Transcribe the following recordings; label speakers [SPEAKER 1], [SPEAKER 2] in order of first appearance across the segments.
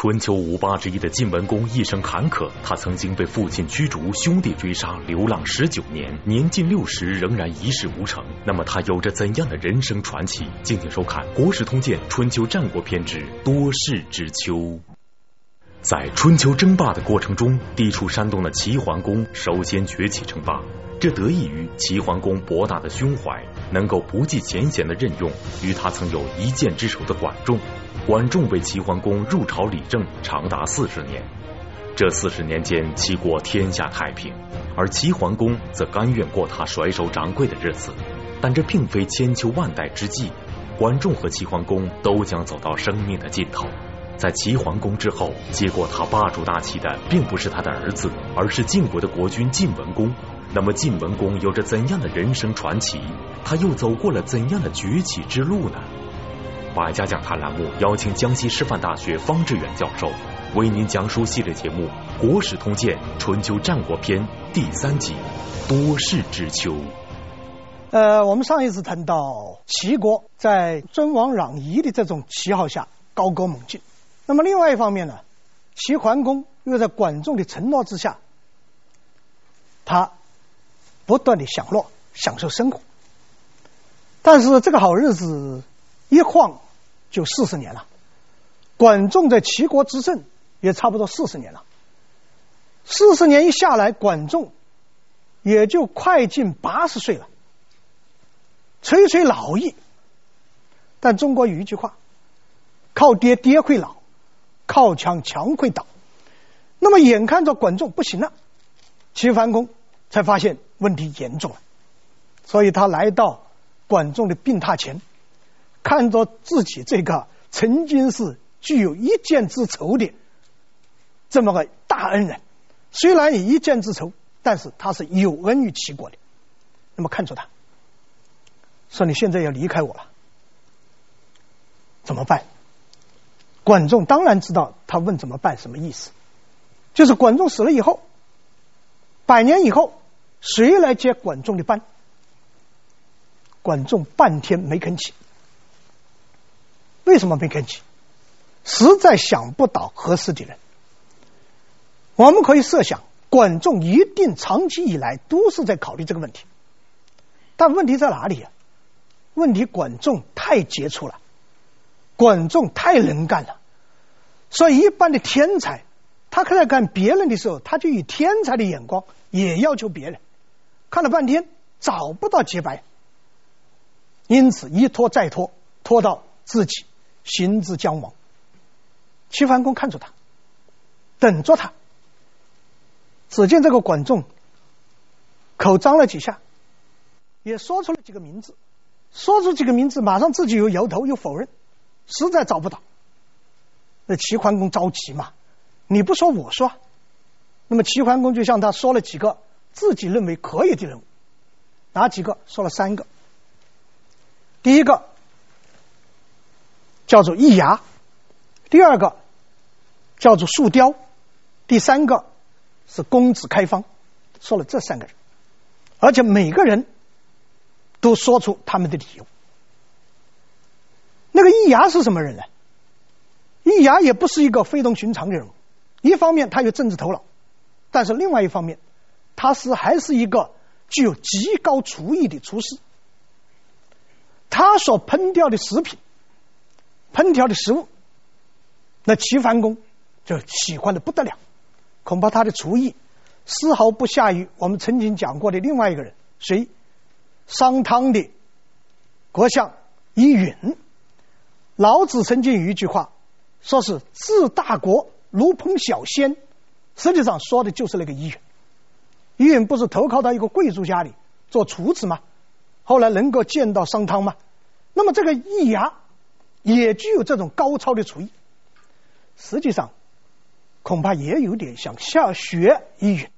[SPEAKER 1] 春秋五霸之一的晋文公一生坎坷，他曾经被父亲驱逐，兄弟追杀，流浪十九年，年近六十仍然一事无成。那么他有着怎样的人生传奇？敬请收看《国史通鉴·春秋战国篇之多事之秋》。在春秋争霸的过程中，地处山东的齐桓公首先崛起称霸。这得益于齐桓公博大的胸怀，能够不计前嫌的任用与他曾有一箭之仇的管仲。管仲为齐桓公入朝理政长达四十年，这四十年间，齐国天下太平，而齐桓公则甘愿过他甩手掌柜的日子。但这并非千秋万代之计，管仲和齐桓公都将走到生命的尽头。在齐桓公之后，接过他霸主大旗的，并不是他的儿子，而是晋国的国君晋文公。那么晋文公有着怎样的人生传奇？他又走过了怎样的崛起之路呢？百家讲坛栏目邀请江西师范大学方志远教授为您讲述系列节目《国史通鉴·春秋战国篇》第三集《多事之秋》。
[SPEAKER 2] 呃，我们上一次谈到齐国在尊王攘夷的这种旗号下高歌猛进，那么另外一方面呢，齐桓公又在管仲的承诺之下，他。不断的享乐，享受生活，但是这个好日子一晃就四十年了。管仲在齐国执政也差不多四十年了，四十年一下来，管仲也就快近八十岁了，垂垂老矣。但中国有一句话：“靠爹爹会老，靠墙墙会倒。”那么眼看着管仲不行了，齐桓公才发现。问题严重了，所以他来到管仲的病榻前，看着自己这个曾经是具有一箭之仇的这么个大恩人，虽然以一箭之仇，但是他是有恩于齐国的。那么看出他，说你现在要离开我了，怎么办？管仲当然知道他问怎么办什么意思，就是管仲死了以后，百年以后。谁来接管仲的班？管仲半天没吭气。为什么没吭气？实在想不到合适的人。我们可以设想，管仲一定长期以来都是在考虑这个问题。但问题在哪里呀？问题管仲太杰出了，管仲太能干了。所以一般的天才，他看来看别人的时候，他就以天才的眼光也要求别人。看了半天找不到洁白，因此一拖再拖，拖到自己行之将亡。齐桓公看着他，等着他。只见这个管仲口张了几下，也说出了几个名字，说出几个名字，马上自己又摇头又否认，实在找不到。那齐桓公着急嘛，你不说我说，那么齐桓公就向他说了几个。自己认为可以的人物，哪几个？说了三个。第一个叫做易牙，第二个叫做树雕，第三个是公子开方。说了这三个人，而且每个人都说出他们的理由。那个易牙是什么人呢？易牙也不是一个非同寻常的人物。一方面他有政治头脑，但是另外一方面。他是还是一个具有极高厨艺的厨师，他所烹调的食品、烹调的食物，那齐桓公就喜欢的不得了。恐怕他的厨艺丝毫不下于我们曾经讲过的另外一个人，谁？商汤的国相伊允。老子曾经有一句话，说是治大国如烹小鲜，实际上说的就是那个伊允。伊允不是投靠到一个贵族家里做厨子吗？后来能够见到商汤吗？那么这个易牙也具有这种高超的厨艺，实际上恐怕也有点想下学伊允。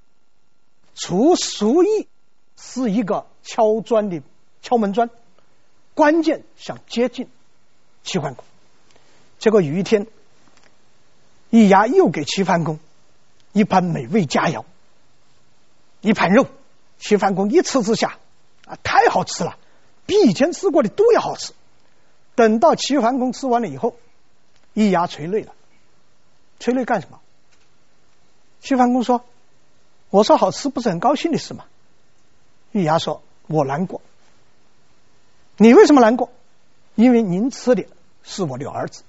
[SPEAKER 2] 厨厨艺是一个敲砖的敲门砖，关键想接近齐桓公。结果有一天，易牙又给齐桓公一盘美味佳肴。一盘肉，齐桓公一吃之下，啊，太好吃了，比以前吃过的都要好吃。等到齐桓公吃完了以后，易牙垂泪了，垂泪干什么？齐桓公说：“我说好吃，不是很高兴的事吗？”易牙说：“我难过。你为什么难过？因为您吃的是我的儿子。”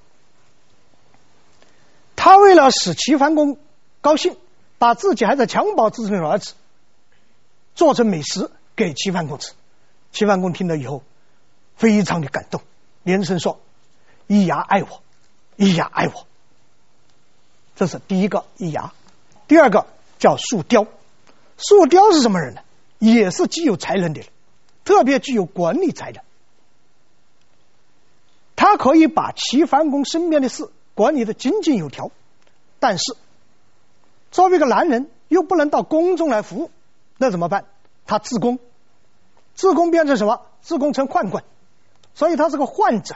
[SPEAKER 2] 他为了使齐桓公高兴，把自己还在襁褓之中的儿子做成美食给齐桓公吃。齐桓公听了以后，非常的感动，连声说：“易牙爱我，易牙爱我。”这是第一个易牙。第二个叫树雕，树雕是什么人呢？也是极有才能的人，特别具有管理才能。他可以把齐桓公身边的事管理的井井有条，但是作为一个男人又不能到宫中来服务，那怎么办？他自宫，自宫变成什么？自宫成宦官，所以他是个患者。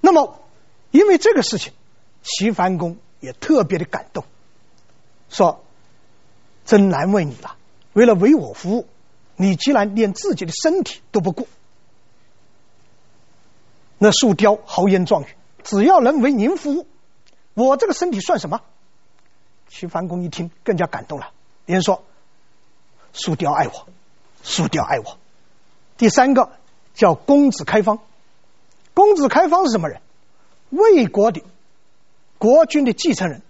[SPEAKER 2] 那么因为这个事情，齐桓公。也特别的感动，说：“真难为你了，为了为我服务，你竟然连自己的身体都不顾。”那树雕豪言壮语：“只要能为您服务，我这个身体算什么？”齐桓公一听更加感动了，连说：“树雕爱我，树雕爱我。”第三个叫公子开方，公子开方是什么人？魏国的。国君的继承人，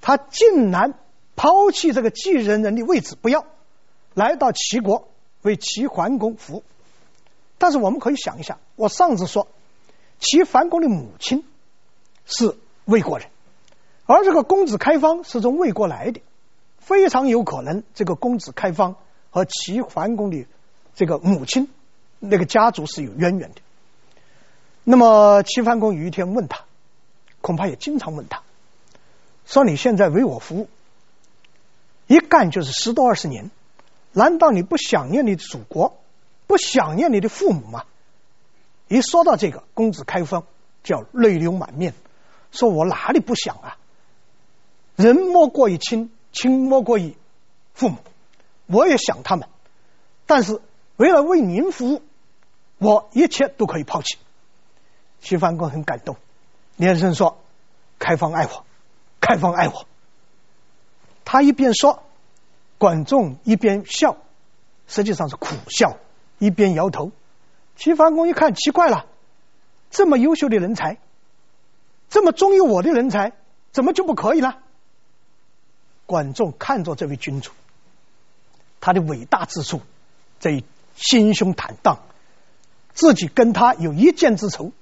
[SPEAKER 2] 他竟然抛弃这个继承人的位置不要，来到齐国为齐桓公服务。但是我们可以想一下，我上次说齐桓公的母亲是魏国人，而这个公子开方是从魏国来的，非常有可能这个公子开方和齐桓公的这个母亲那个家族是有渊源的。那么齐桓公有一天问他。恐怕也经常问他，说：“你现在为我服务，一干就是十多二十年，难道你不想念你的祖国，不想念你的父母吗？”一说到这个，公子开方就泪流满面，说：“我哪里不想啊？人莫过于亲，亲莫过于父母，我也想他们，但是为了为您服务，我一切都可以抛弃。”齐桓公很感动。连声说：“开方爱我，开方爱我。”他一边说，管仲一边笑，实际上是苦笑，一边摇头。齐桓公一看奇怪了，这么优秀的人才，这么忠于我的人才，怎么就不可以了？管仲看着这位君主，他的伟大之处在于心胸坦荡，自己跟他有一箭之仇。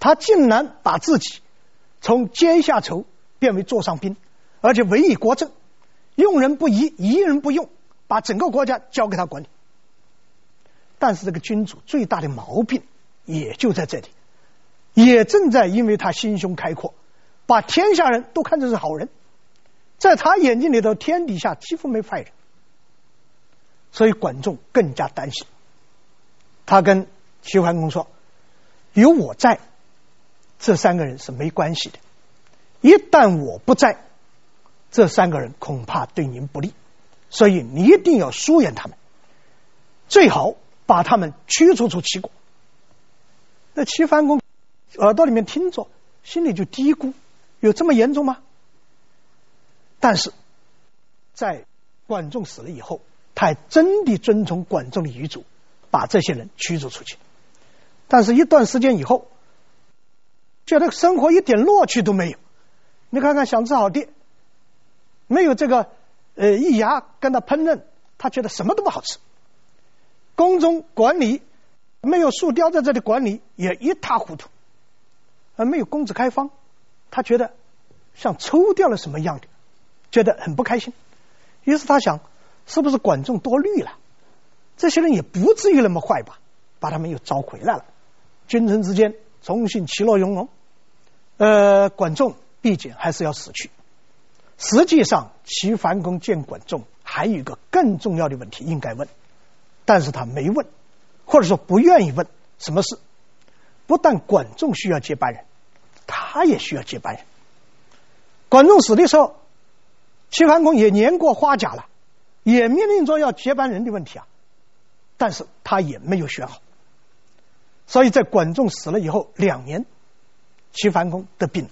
[SPEAKER 2] 他竟然把自己从阶下囚变为座上宾，而且委以国政，用人不疑，疑人不用，把整个国家交给他管理。但是这个君主最大的毛病也就在这里，也正在因为他心胸开阔，把天下人都看成是好人，在他眼睛里头，天底下几乎没坏人。所以管仲更加担心，他跟齐桓公说：“有我在。”这三个人是没关系的，一旦我不在，这三个人恐怕对您不利，所以你一定要疏远他们，最好把他们驱逐出齐国。那齐桓公耳朵里面听着，心里就嘀咕：有这么严重吗？但是在管仲死了以后，他还真的遵从管仲的遗嘱，把这些人驱逐出去。但是，一段时间以后。觉得生活一点乐趣都没有，你看看想吃好的，没有这个呃易牙跟他烹饪，他觉得什么都不好吃。宫中管理没有树雕在这里管理也一塌糊涂，而没有公子开方，他觉得像抽掉了什么样的，觉得很不开心。于是他想，是不是管仲多虑了？这些人也不至于那么坏吧？把他们又招回来了，君臣之间重新其乐融融。呃，管仲毕竟还是要死去。实际上，齐桓公见管仲还有一个更重要的问题应该问，但是他没问，或者说不愿意问。什么事？不但管仲需要接班人，他也需要接班人。管仲死的时候，齐桓公也年过花甲了，也面临着要接班人的问题啊，但是他也没有选好。所以在管仲死了以后两年。齐桓公得病了，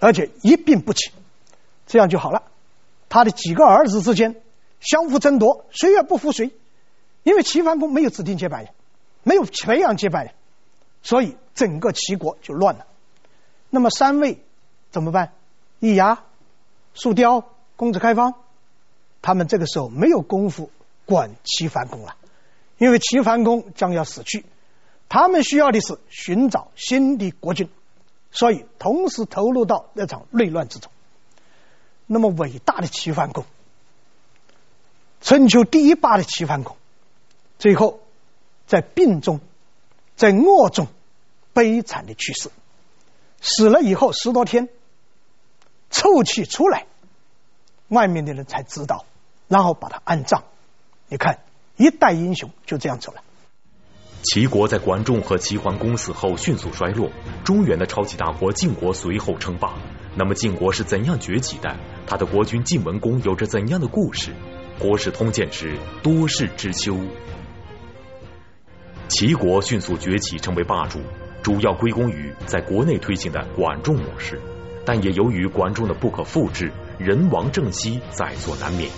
[SPEAKER 2] 而且一病不起，这样就好了。他的几个儿子之间相互争夺，谁也不服谁，因为齐桓公没有指定接班人，没有培养接班人，所以整个齐国就乱了。那么三位怎么办？易牙、树雕、公子开方，他们这个时候没有功夫管齐桓公了，因为齐桓公将要死去，他们需要的是寻找新的国君，所以同时投入到那场内乱之中。那么伟大的齐桓公，春秋第一霸的齐桓公，最后在病中，在卧中悲惨的去世。死了以后十多天，臭气出来，外面的人才知道，然后把他安葬。你看，一代英雄就这样走了。
[SPEAKER 1] 齐国在管仲和齐桓公死后迅速衰落，中原的超级大国晋国随后称霸。那么晋国是怎样崛起的？他的国君晋文公有着怎样的故事？《国史通鉴》之多事之秋。齐国迅速崛起，成为霸主。主要归功于在国内推行的管仲模式，但也由于管仲的不可复制，人亡政息在所难免。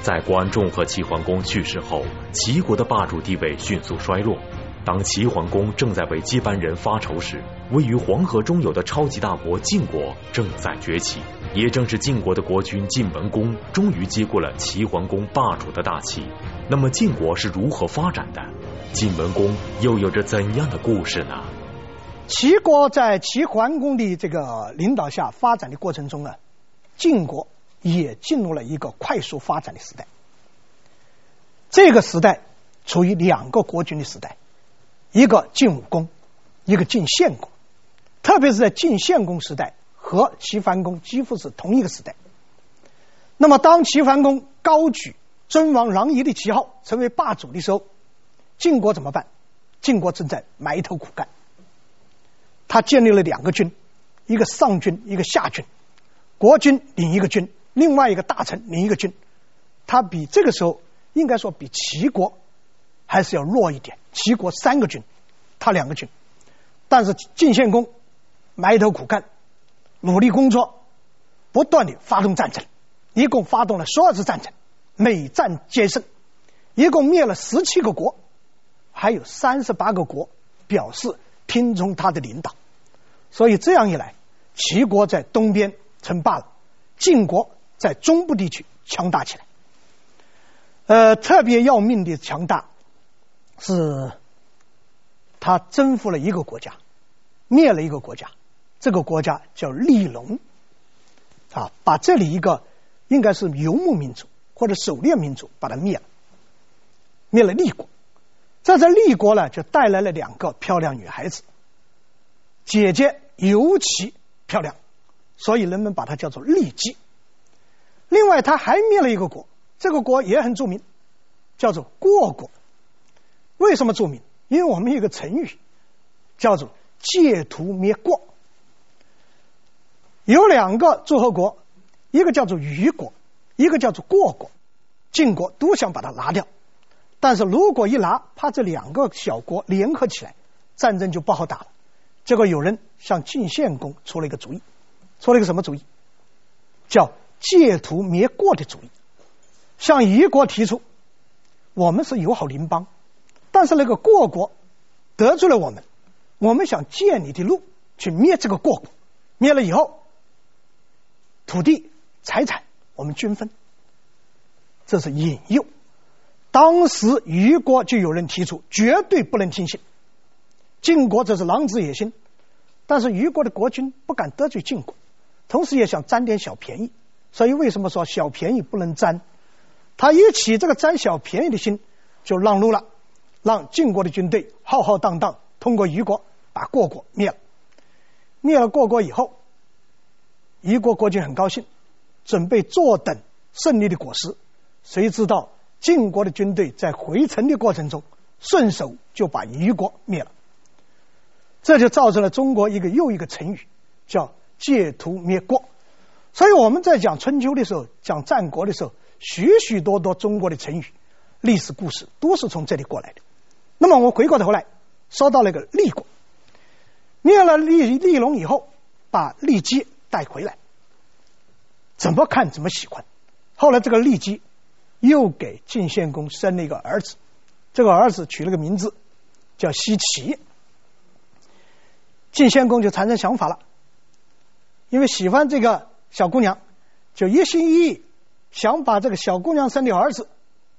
[SPEAKER 1] 在管仲和齐桓公去世后，齐国的霸主地位迅速衰落。当齐桓公正在为接班人发愁时，位于黄河中游的超级大国晋国正在崛起。也正是晋国的国君晋文公终于接过了齐桓公霸主的大旗。那么晋国是如何发展的？晋文公又有着怎样的故事呢？
[SPEAKER 2] 齐国在齐桓公的这个领导下发展的过程中呢，晋国也进入了一个快速发展的时代。这个时代处于两个国君的时代，一个晋武公，一个晋献公。特别是在晋献公时代和齐桓公几乎是同一个时代。那么，当齐桓公高举尊王攘夷的旗号成为霸主的时候，晋国怎么办？晋国正在埋头苦干。他建立了两个军，一个上军，一个下军，国君领一个军，另外一个大臣领一个军。他比这个时候应该说比齐国还是要弱一点。齐国三个军，他两个军。但是晋献公埋头苦干，努力工作，不断的发动战争，一共发动了十二次战争，每战皆胜，一共灭了十七个国，还有三十八个国表示听从他的领导。所以这样一来，齐国在东边称霸了，晋国在中部地区强大起来。呃，特别要命的强大是，他征服了一个国家，灭了一个国家，这个国家叫利龙，啊，把这里一个应该是游牧民族或者狩猎民族把它灭了，灭了厉国。在这厉国呢，就带来了两个漂亮女孩子。姐姐尤其漂亮，所以人们把她叫做厉姬。另外，他还灭了一个国，这个国也很著名，叫做过国。为什么著名？因为我们有个成语叫做“借图灭过”。有两个诸侯国，一个叫做虞国，一个叫做过国。晋国都想把它拿掉，但是如果一拿，怕这两个小国联合起来，战争就不好打了。结果有人向晋献公出了一个主意，出了一个什么主意？叫借图灭过的主意。向虞国提出，我们是友好邻邦，但是那个过国得罪了我们，我们想借你的路去灭这个过国，灭了以后，土地财产我们均分。这是引诱。当时虞国就有人提出，绝对不能听信。晋国这是狼子野心，但是虞国的国君不敢得罪晋国，同时也想占点小便宜，所以为什么说小便宜不能占？他一起这个占小便宜的心，就让路了，让晋国的军队浩浩荡荡通过虞国把过国灭了。灭了过国以后，虞国国君很高兴，准备坐等胜利的果实，谁知道晋国的军队在回城的过程中，顺手就把虞国灭了。这就造成了中国一个又一个成语，叫借图灭国。所以我们在讲春秋的时候，讲战国的时候，许许多多中国的成语、历史故事都是从这里过来的。那么我回过头来说到那个厉国，灭了厉厉龙以后，把厉姬带回来，怎么看怎么喜欢。后来这个酈姬又给晋献公生了一个儿子，这个儿子取了个名字叫奚齐。晋献公就产生想法了，因为喜欢这个小姑娘，就一心一意想把这个小姑娘生的儿子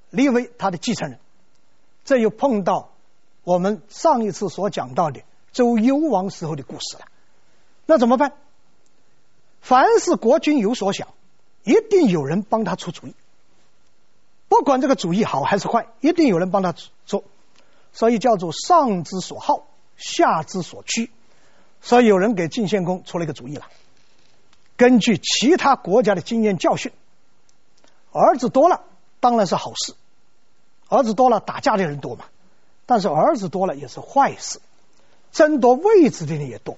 [SPEAKER 2] 立为他的继承人。这又碰到我们上一次所讲到的周幽王时候的故事了。那怎么办？凡是国君有所想，一定有人帮他出主意。不管这个主意好还是坏，一定有人帮他做。所以叫做上之所好，下之所趋。所以有人给晋献公出了一个主意了。根据其他国家的经验教训，儿子多了当然是好事。儿子多了，打架的人多嘛。但是儿子多了也是坏事，争夺位置的人也多。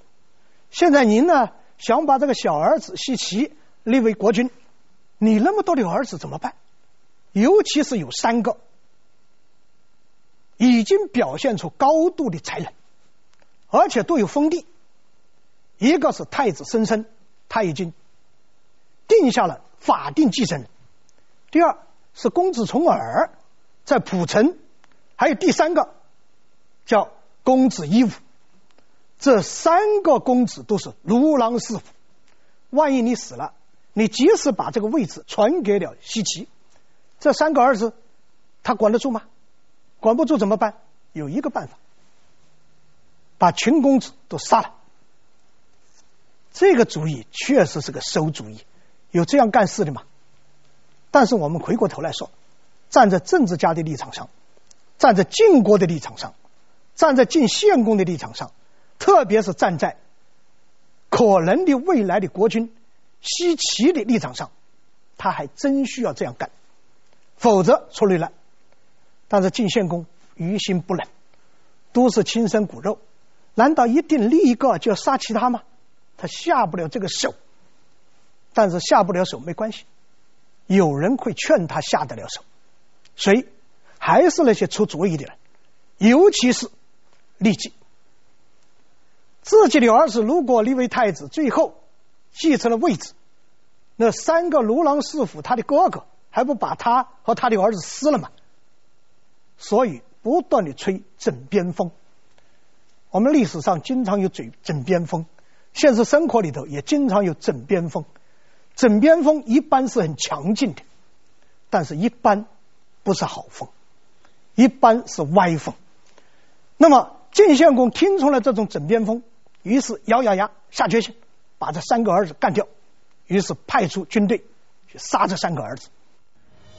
[SPEAKER 2] 现在您呢，想把这个小儿子奚齐立为国君，你那么多的儿子怎么办？尤其是有三个已经表现出高度的才能，而且都有封地。一个是太子申生，他已经定下了法定继承人；第二是公子重耳。在蒲城，还有第三个叫公子夷吾，这三个公子都是如狼似虎。万一你死了，你即使把这个位置传给了西岐，这三个儿子他管得住吗？管不住怎么办？有一个办法，把群公子都杀了。这个主意确实是个馊主意，有这样干事的吗？但是我们回过头来说。站在政治家的立场上，站在晋国的立场上，站在晋献公的立场上，特别是站在可能的未来的国君西齐的立场上，他还真需要这样干，否则出乱了。但是晋献公于心不忍，都是亲生骨肉，难道一定立一个就要杀其他吗？他下不了这个手，但是下不了手没关系，有人会劝他下得了手。所以，还是那些出主意的人，尤其是酈姬，自己的儿子如果立为太子，最后继承了位置，那三个如狼似虎，他的哥哥还不把他和他的儿子撕了吗？所以不断的吹枕边风。我们历史上经常有嘴枕边风，现实生活里头也经常有枕边风。枕边风一般是很强劲的，但是一般。不是好风，一般是歪风。那么晋献公听从了这种枕边风，于是咬咬牙下决心把这三个儿子干掉，于是派出军队去杀这三个儿子。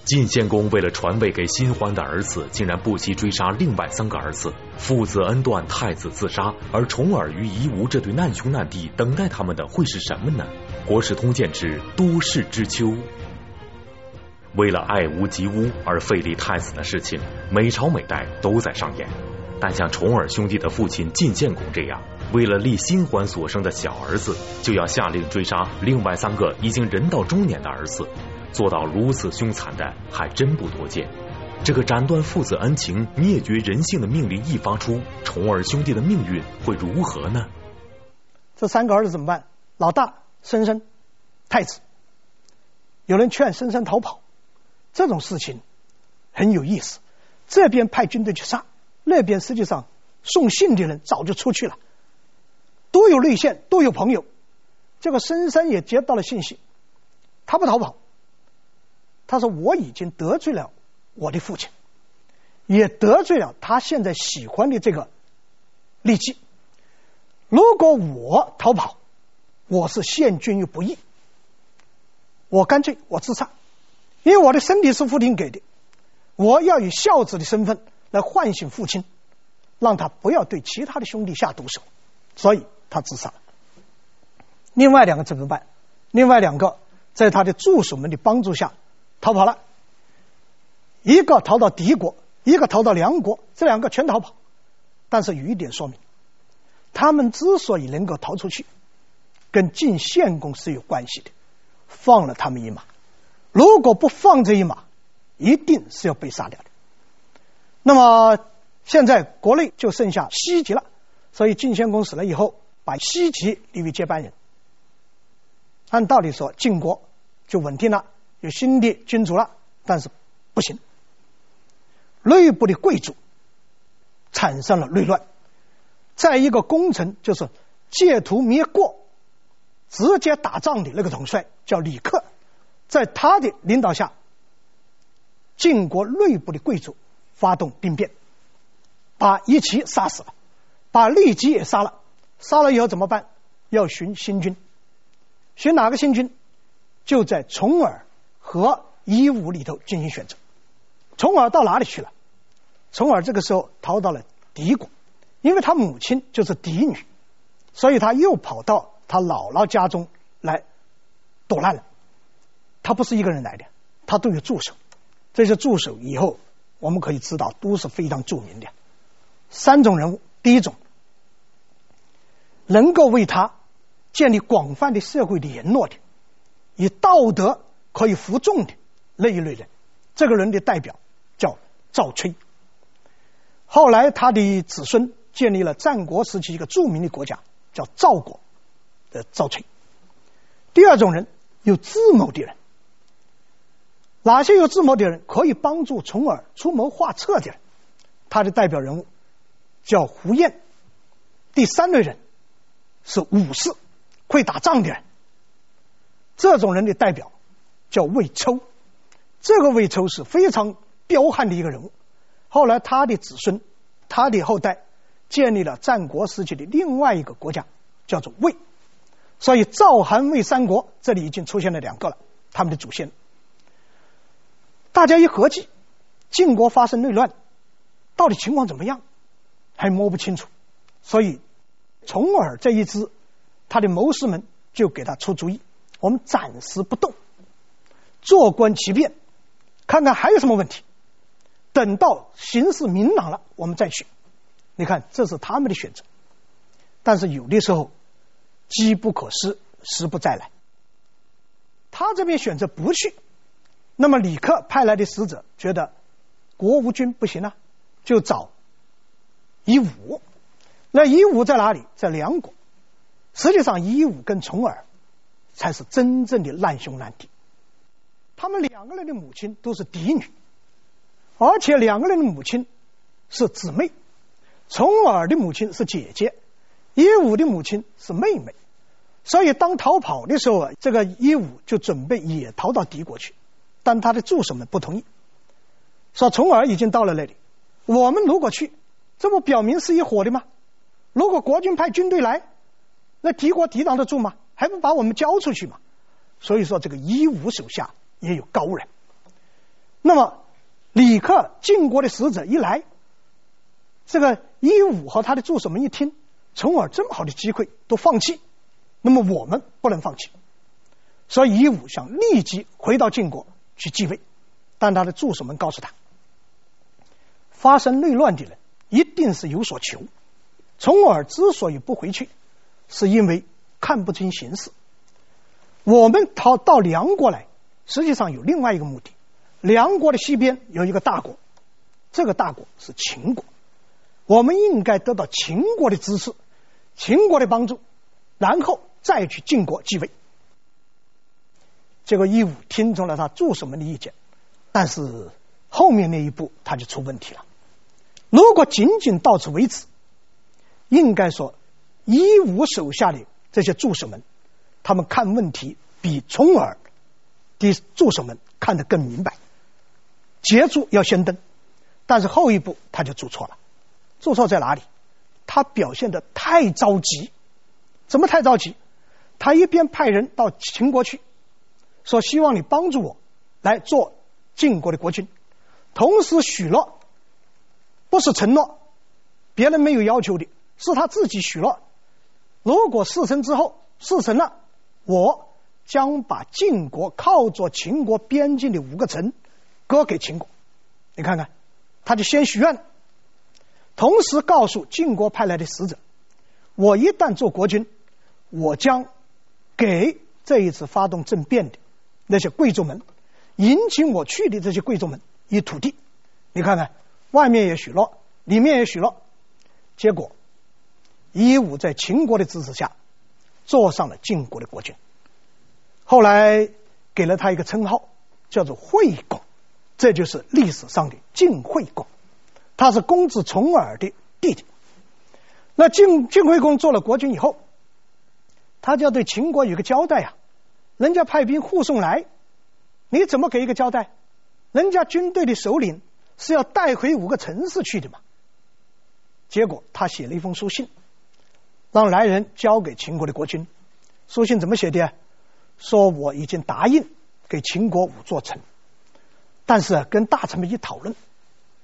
[SPEAKER 1] 晋献公为了传位给新欢的儿子，竟然不惜追杀另外三个儿子，父子恩断，太子自杀，而重耳与夷吾这对难兄难弟等待他们的会是什么呢？《国史通鉴之多事之秋》。为了爱屋及乌而废立太子的事情，每朝每代都在上演。但像重耳兄弟的父亲晋献公这样，为了立新欢所生的小儿子，就要下令追杀另外三个已经人到中年的儿子，做到如此凶残的还真不多见。这个斩断父子恩情、灭绝人性的命令一发出，重耳兄弟的命运会如何呢？
[SPEAKER 2] 这三个儿子怎么办？老大申生，太子，有人劝申生逃跑。这种事情很有意思，这边派军队去杀，那边实际上送信的人早就出去了，都有内线，都有朋友。这个孙山也接到了信息，他不逃跑，他说我已经得罪了我的父亲，也得罪了他现在喜欢的这个酈姬。如果我逃跑，我是陷君于不义，我干脆我自杀。因为我的身体是父亲给的，我要以孝子的身份来唤醒父亲，让他不要对其他的兄弟下毒手，所以他自杀了。另外两个怎么办？另外两个在他的助手们的帮助下逃跑了，一个逃到敌国，一个逃到梁国，这两个全逃跑。但是有一点说明，他们之所以能够逃出去，跟晋献公是有关系的，放了他们一马。如果不放这一马，一定是要被杀掉的。那么现在国内就剩下奚齐了，所以晋献公死了以后，把奚齐立为接班人。按道理说，晋国就稳定了，有新的君主了，但是不行，内部的贵族产生了内乱，在一个功臣就是借图灭过、直接打仗的那个统帅叫李克，在他的领导下，晋国内部的贵族发动兵变，把夷齐杀死了，把酈姬也杀了，杀了以后怎么办？要寻新君，寻哪个新君？就在重耳和夷吾里头进行选择。重耳到哪里去了？重耳这个时候逃到了狄国，因为他母亲就是嫡女，所以他又跑到他姥姥家中来躲难了。他不是一个人来的，他都有助手。这些助手以后我们可以知道都是非常著名的。三种人物，第一种能够为他建立广泛的社会联络的，以道德可以服众的那一类人，这个人的代表叫赵崔。后来他的子孙建立了战国时期一个著名的国家，叫赵国的赵崔。第二种人有智谋的人，哪些有智谋的人可以帮助重耳出谋划策的人？他的代表人物叫胡彦。第三类人是武士，会打仗的人。这种人的代表叫魏抽。这个魏抽是非常彪悍的一个人物。后来，他的子孙、他的后代建立了战国时期的另外一个国家，叫做魏。所以，赵、韩、魏三国这里已经出现了两个了，他们的祖先。大家一合计，晋国发生内乱，到底情况怎么样，还摸不清楚。所以，重耳这一支他的谋士们就给他出主意：我们暂时不动，坐观其变，看看还有什么问题。等到形势明朗了，我们再去。你看，这是他们的选择。但是有的时候，机不可失，时不再来。他这边选择不去，那么李克派来的使者觉得国无君不行啊，就找夷吾。那夷吾在哪里？在梁国。实际上，夷吾跟重耳才是真正的难兄难弟。他们两个人的母亲都是嫡女。而且两个人的母亲是姊妹，重耳的母亲是姐姐，夷吾的母亲是妹妹，所以当逃跑的时候啊，这个夷吾就准备也逃到敌国去，但他的助手们不同意，说重耳已经到了那里，我们如果去，这不表明是一伙的吗？如果国军派军队来，那敌国抵挡得住吗？还不把我们交出去吗？所以说，这个夷吾手下也有高人，那么。李克晋国的使者一来，这个夷吾和他的助手们一听，重耳这么好的机会都放弃，那么我们不能放弃，所以夷吾想立即回到晋国去继位，但他的助手们告诉他，发生内乱的人一定是有所求，从而之所以不回去，是因为看不清形势，我们逃到梁国来，实际上有另外一个目的。梁国的西边有一个大国，这个大国是秦国，我们应该得到秦国的支持，秦国的帮助，然后再去晋国继位。结果夷吾听从了他助手们的意见，但是后面那一步他就出问题了。如果仅仅到此为止，应该说夷吾手下的这些助手们，他们看问题比重耳的助手们看得更明白。捷足要先登，但是后一步他就做错了。做错在哪里？他表现得太着急。怎么太着急？他一边派人到秦国去，说希望你帮助我来做晋国的国君，同时许诺，不是承诺，别人没有要求的，是他自己许诺。如果事成之后，事成了，我将把晋国靠着秦国边境的五个城。割给秦国，你看看，他就先许愿，同时告诉晋国派来的使者：我一旦做国君，我将给这一次发动政变的那些贵族们，引请我去的这些贵族们一土地。你看看，外面也许诺，里面也许诺，结果夷吾在秦国的支持下，坐上了晋国的国君。后来给了他一个称号，叫做惠公，这就是历史上的晋惠公，他是公子重耳的弟弟。那晋晋惠公做了国君以后，他就要对秦国有个交代呀、啊，人家派兵护送来，你怎么给一个交代？人家军队的首领是要带回五个城市去的嘛。结果他写了一封书信，让来人交给秦国的国君。书信怎么写的？说我已经答应给秦国五座城，但是跟大臣们一讨论，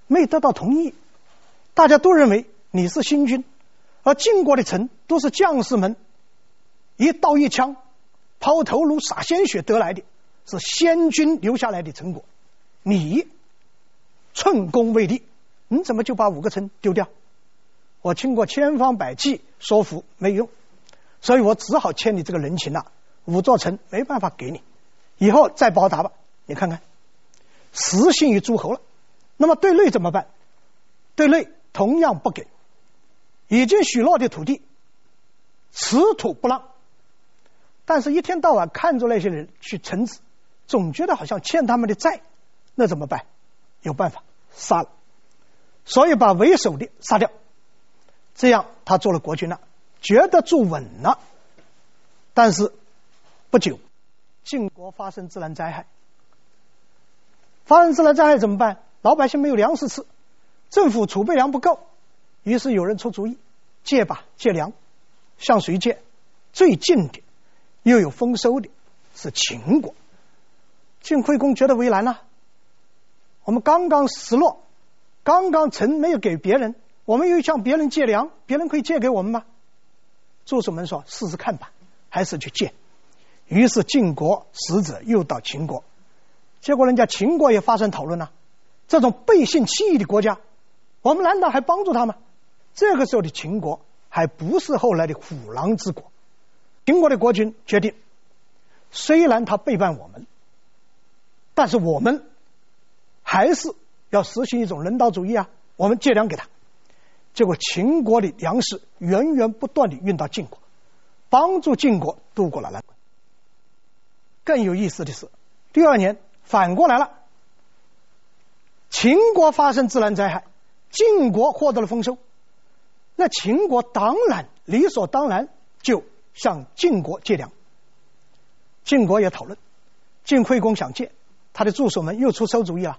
[SPEAKER 2] 没得到同意。大家都认为你是新军。而晋国的城都是将士们一刀一枪、抛头颅、洒鲜血得来的，是先君留下来的成果。你寸功未立，你怎么就把五个城丢掉？我经过千方百计说服没用，所以我只好欠你这个人情了。五座城没办法给你，以后再报答吧。你看看，失信于诸侯了。那么对内怎么办？对内同样不给。已经许诺的土地，此土不让。但是，一天到晚看着那些人去臣子，总觉得好像欠他们的债，那怎么办？有办法，杀了。所以把为首的杀掉，这样他做了国君了，觉得住稳了。但是不久，晋国发生自然灾害，发生自然灾害怎么办？老百姓没有粮食吃，政府储备粮不够。于是有人出主意，借吧，借粮，向谁借？最近的，又有丰收的，是秦国。晋惠公觉得为难了，我们刚刚失落，刚刚城没有给别人，我们又向别人借粮，别人可以借给我们吗？助手们说：“试试看吧，还是去借。”于是晋国使者又到秦国，结果人家秦国也发生讨论了，这种背信弃义的国家，我们难道还帮助他吗？这个时候的秦国还不是后来的虎狼之国，秦国的国君决定，虽然他背叛我们，但是我们还是要实行一种人道主义啊！我们借粮给他，结果秦国的粮食源源不断的运到晋国，帮助晋国渡过了难关。更有意思的是，第二年反过来了，秦国发生自然灾害，晋国获得了丰收。那秦国当然理所当然就向晋国借粮，晋国也讨论，晋惠公想借，他的助手们又出馊主意了。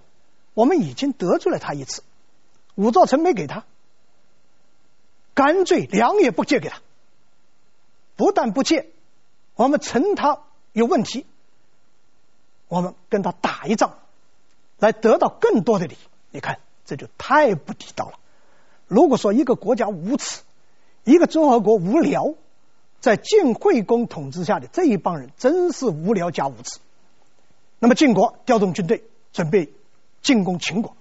[SPEAKER 2] 我们已经得罪了他一次，五座城没给他，干脆粮也不借给他。不但不借，我们趁他有问题，我们跟他打一仗，来得到更多的利益。你看，这就太不地道了。如果说一个国家无耻，一个诸侯国无聊，在晋惠公统治下的这一帮人真是无聊加无耻。那么晋国调动军队准备进攻秦国，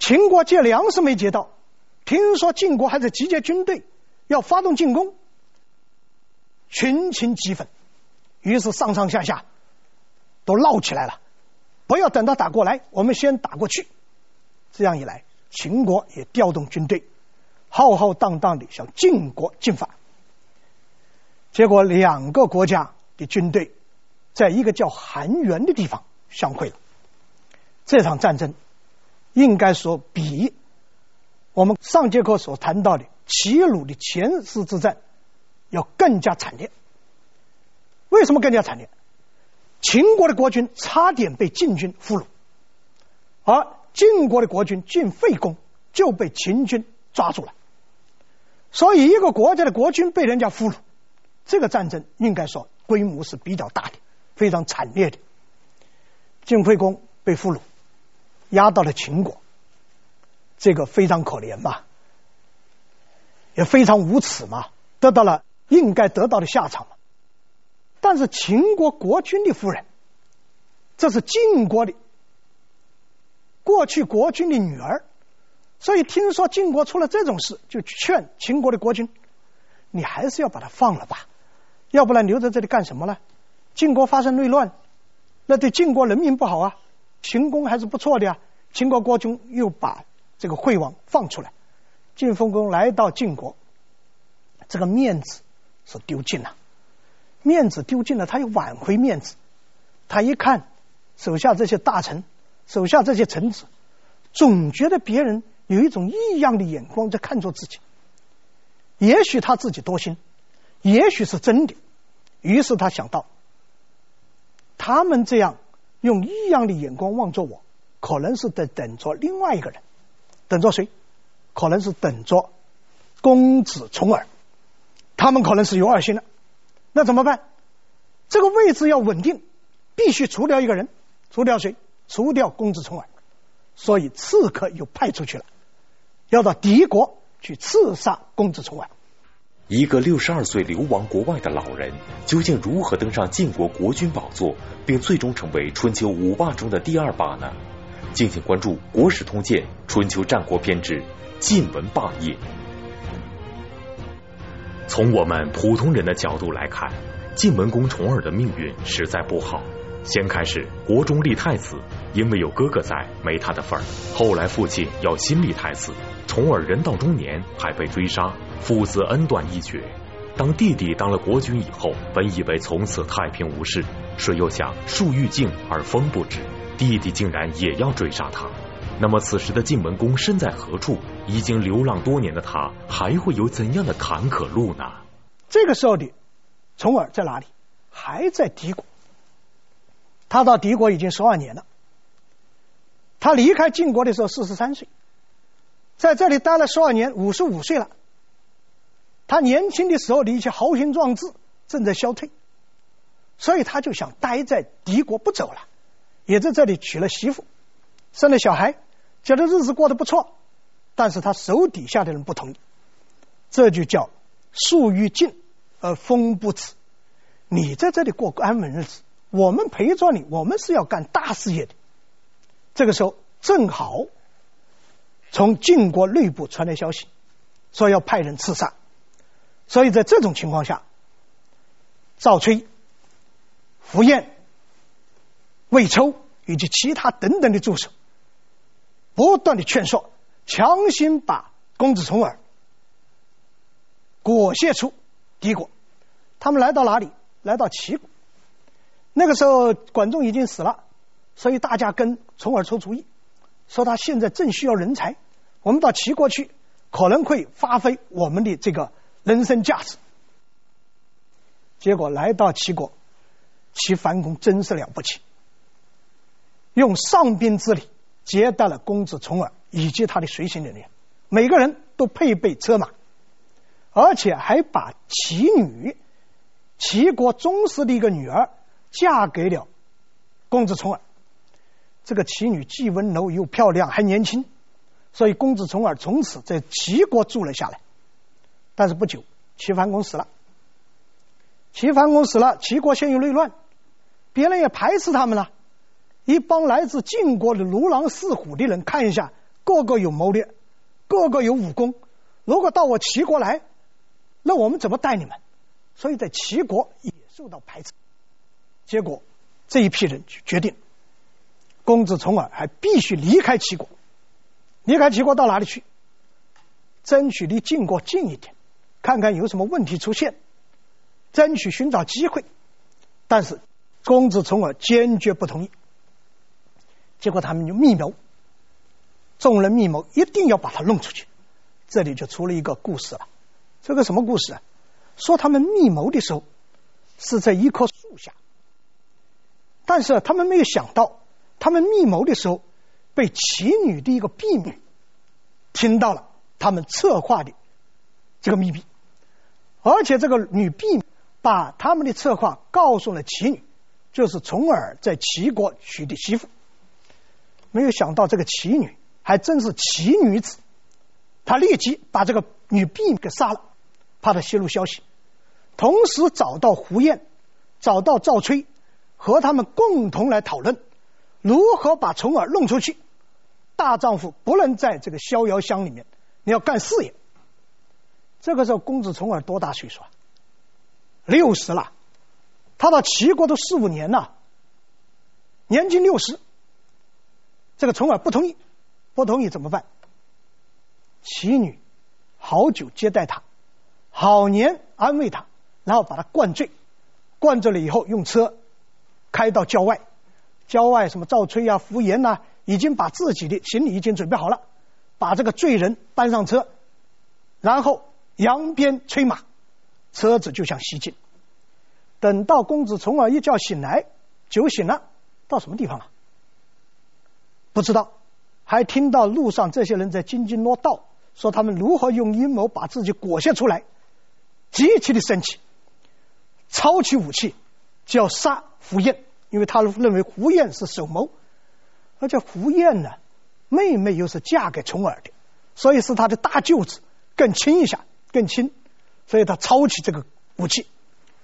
[SPEAKER 2] 秦国借粮食没借到，听说晋国还在集结军队要发动进攻，群情激愤，于是上上下下都闹起来了。不要等到打过来，我们先打过去。这样一来。秦国也调动军队，浩浩荡荡的向晋国进发。结果两个国家的军队在一个叫韩原的地方相会了。这场战争应该说比我们上节课所谈到的齐鲁的前师之战要更加惨烈。为什么更加惨烈？秦国的国君差点被晋军俘虏，而晋国的国君晋废公就被秦军抓住了，所以一个国家的国君被人家俘虏，这个战争应该说规模是比较大的，非常惨烈的。晋惠公被俘虏，押到了秦国，这个非常可怜嘛，也非常无耻嘛，得到了应该得到的下场嘛。但是秦国国君的夫人，这是晋国的。过去国君的女儿，所以听说晋国出了这种事，就劝秦国的国君，你还是要把他放了吧，要不然留在这里干什么呢？晋国发生内乱，那对晋国人民不好啊。秦公还是不错的呀。秦国国君又把这个惠王放出来，晋封公来到晋国，这个面子是丢尽了。面子丢尽了，他又挽回面子。他一看手下这些大臣，手下这些臣子，总觉得别人有一种异样的眼光在看着自己。也许他自己多心，也许是真的。于是他想到，他们这样用异样的眼光望着我，可能是在等着另外一个人，等着谁？可能是等着公子重耳。他们可能是有二心的，那怎么办？这个位置要稳定，必须除掉一个人，除掉谁？除掉公子重耳。所以刺客又派出去了，要到敌国去刺杀公子重耳。
[SPEAKER 1] 一个六十二岁流亡国外的老人，究竟如何登上晋国国君宝座，并最终成为春秋五霸中的第二霸呢？敬请关注《国史通鉴·春秋战国篇》之晋文霸业。从我们普通人的角度来看，晋文公重耳的命运实在不好。先开始国中立太子，因为有哥哥在，没他的份儿。后来父亲要新立太子，重耳人到中年还被追杀，父子恩断义绝。当弟弟当了国君以后，本以为从此太平无事，谁又想树欲静而风不止，弟弟竟然也要追杀他。那么此时的晋文公身在何处？已经流浪多年的他，还会有怎样的坎坷路呢？
[SPEAKER 2] 这个时候的重耳在哪里？还在敌国。他到敌国已经十二年了。他离开晋国的时候四十三岁，在这里待了十二年，五十五岁了。他年轻的时候的一些豪情壮志正在消退，所以他就想待在敌国不走了，也在这里娶了媳妇，生了小孩。觉得日子过得不错，但是他手底下的人不同意，这就叫树欲静而风不止。你在这里过安稳日子，我们陪着你，我们是要干大事业的。这个时候正好从晋国内部传来消息，说要派人刺杀，所以在这种情况下，赵崔、苻偃、魏抽以及其他等等的助手。不断的劝说，强行把公子重耳裹挟出敌国。他们来到哪里？来到齐国。那个时候，管仲已经死了，所以大家跟重耳出主意，说他现在正需要人才，我们到齐国去，可能会发挥我们的这个人生价值。结果来到齐国，齐桓公真是了不起，用上宾之礼。接待了公子重耳以及他的随行人员，每个人都配备车马，而且还把齐女，齐国宗室的一个女儿嫁给了公子重耳。这个齐女既温柔又漂亮，还年轻，所以公子重耳从此在齐国住了下来。但是不久，齐桓公死了，齐桓公死了，齐国陷入内乱，别人也排斥他们了。一帮来自晋国的如狼似虎的人，看一下，个个有谋略，个个有武功。如果到我齐国来，那我们怎么带你们？所以在齐国也受到排斥。结果这一批人就决定，公子重耳还必须离开齐国。离开齐国到哪里去？争取离晋国近一点，看看有什么问题出现，争取寻找机会。但是公子重耳坚决不同意。结果他们就密谋，众人密谋，一定要把他弄出去。这里就出了一个故事了。这个什么故事啊？说他们密谋的时候是在一棵树下，但是他们没有想到，他们密谋的时候被齐女的一个婢女听到了他们策划的这个秘密，而且这个女婢把他们的策划告诉了齐女，就是重耳在齐国娶的媳妇。没有想到这个齐女还真是奇女子，他立即把这个女婢给杀了，怕她泄露消息，同时找到苻偃，找到赵崔，和他们共同来讨论如何把重耳弄出去。大丈夫不能在这个逍遥乡里面，你要干事业。这个时候，公子重耳多大岁数啊？六十了，他到齐国都四五年了，年近六十。这个重耳不同意，不同意怎么办？齐女好酒接待他，好年安慰他，然后把他灌醉，灌醉了以后，用车开到郊外，郊外什么赵崔啊、符延呐，已经把自己的行李已经准备好了，把这个罪人搬上车，然后扬鞭催马，车子就向西进。等到公子重耳一觉醒来，酒醒了，到什么地方了？不知道，还听到路上这些人在津津乐道，说他们如何用阴谋把自己裹挟出来，极其的生气，抄起武器就要杀胡燕，因为他认为胡燕是首谋，而且胡燕呢，妹妹又是嫁给重耳的，所以是他的大舅子，更亲一下，更轻，所以他抄起这个武器。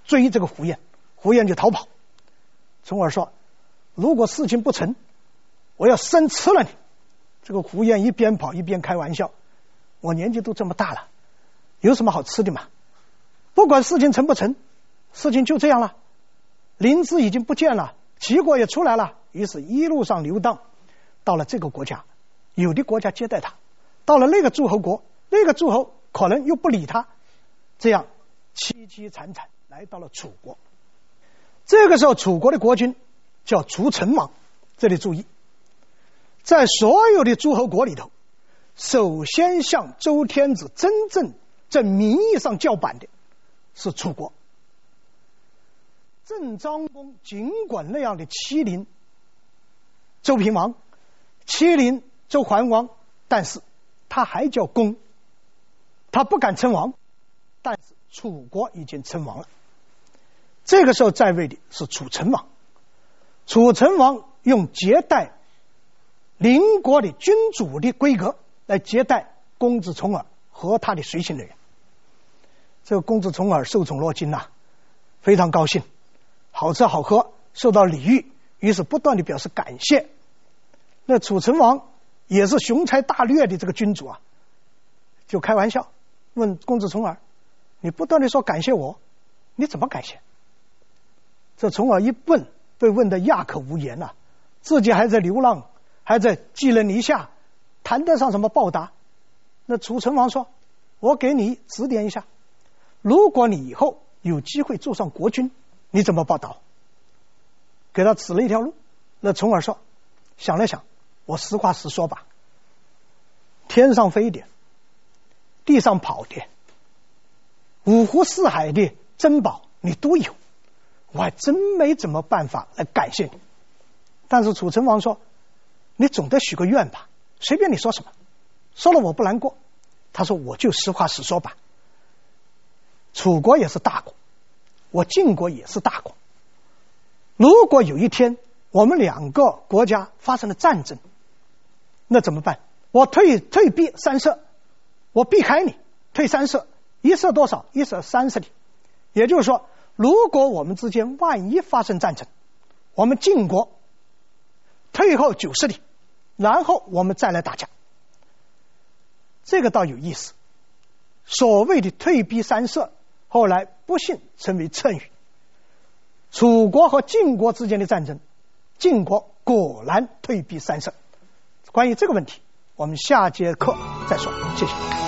[SPEAKER 2] 追这个胡燕，胡燕就逃跑。从而说：“如果事情不成，我要生吃了你。”这个胡燕一边跑一边开玩笑：“我年纪都这么大了，有什么好吃的嘛？不管事情成不成，事情就这样了。灵芝已经不见了，齐国也出来了。于是，一路上流荡，到了这个国家，有的国家接待他；到了那个诸侯国，那个诸侯可能又不理他。这样凄凄惨惨。”来到了楚国，这个时候楚国的国君叫楚成王。这里注意，在所有的诸侯国里头，首先向周天子真正在名义上叫板的是楚国。郑庄公尽管那样的欺凌周平王、欺凌周桓王，但是他还叫公，他不敢称王。但是楚国已经称王了。这个时候在位的是楚成王，楚成王用接待邻国的君主的规格来接待公子重耳和他的随行人员。这个公子重耳受宠若惊呐，非常高兴，好吃好喝，受到礼遇，于是不断的表示感谢。那楚成王也是雄才大略的这个君主啊，就开玩笑问公子重耳：“你不断的说感谢我，你怎么感谢？”这重耳一问，被问的哑口无言呐、啊，自己还在流浪，还在寄人篱下，谈得上什么报答？那楚成王说：“我给你指点一下，如果你以后有机会做上国君，你怎么报答？”给他指了一条路。那重耳说：“想了想，我实话实说吧。天上飞的，地上跑的，五湖四海的珍宝，你都有。”我还真没怎么办法来感谢你，但是楚成王说：“你总得许个愿吧，随便你说什么，说了我不难过。”他说：“我就实话实说吧。楚国也是大国，我晋国也是大国。如果有一天我们两个国家发生了战争，那怎么办？我退退避三舍，我避开你，退三舍，一舍多少？一舍三十里，也就是说。”如果我们之间万一发生战争，我们晋国退后九十里，然后我们再来打架，这个倒有意思。所谓的退避三舍，后来不幸成为谶语。楚国和晋国之间的战争，晋国果然退避三舍。关于这个问题，我们下节课再说。谢谢。